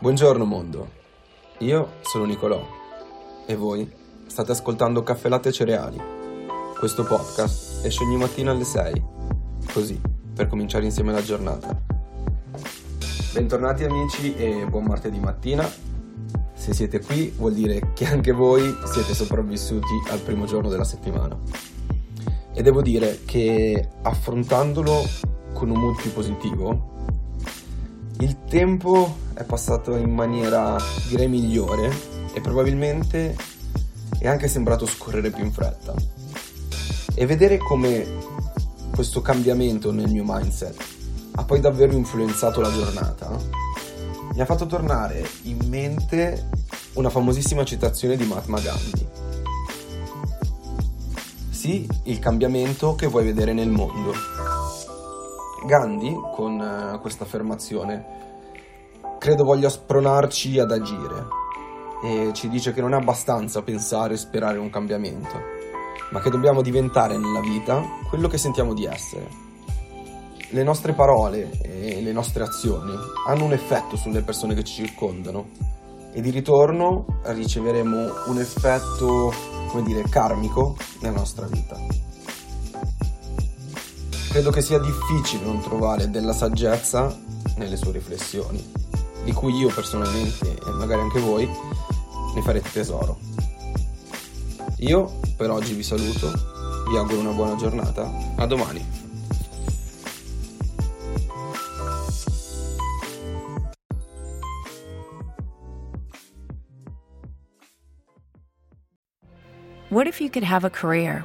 Buongiorno mondo, io sono Nicolò e voi state ascoltando Caffè Latte e Cereali. Questo podcast esce ogni mattina alle 6, così per cominciare insieme la giornata. Bentornati amici e buon martedì mattina. Se siete qui vuol dire che anche voi siete sopravvissuti al primo giorno della settimana. E devo dire che affrontandolo con un mood più positivo, il tempo è passato in maniera direi migliore e probabilmente è anche sembrato scorrere più in fretta. E vedere come questo cambiamento nel mio mindset ha poi davvero influenzato la giornata mi ha fatto tornare in mente una famosissima citazione di Mahatma Gandhi. Sì, il cambiamento che vuoi vedere nel mondo Gandhi, con uh, questa affermazione, credo voglia spronarci ad agire e ci dice che non è abbastanza pensare e sperare un cambiamento, ma che dobbiamo diventare nella vita quello che sentiamo di essere. Le nostre parole e le nostre azioni hanno un effetto sulle persone che ci circondano e di ritorno riceveremo un effetto, come dire, karmico nella nostra vita credo che sia difficile non trovare della saggezza nelle sue riflessioni, di cui io personalmente e magari anche voi ne farete tesoro. Io per oggi vi saluto, vi auguro una buona giornata, a domani. What if you could have a career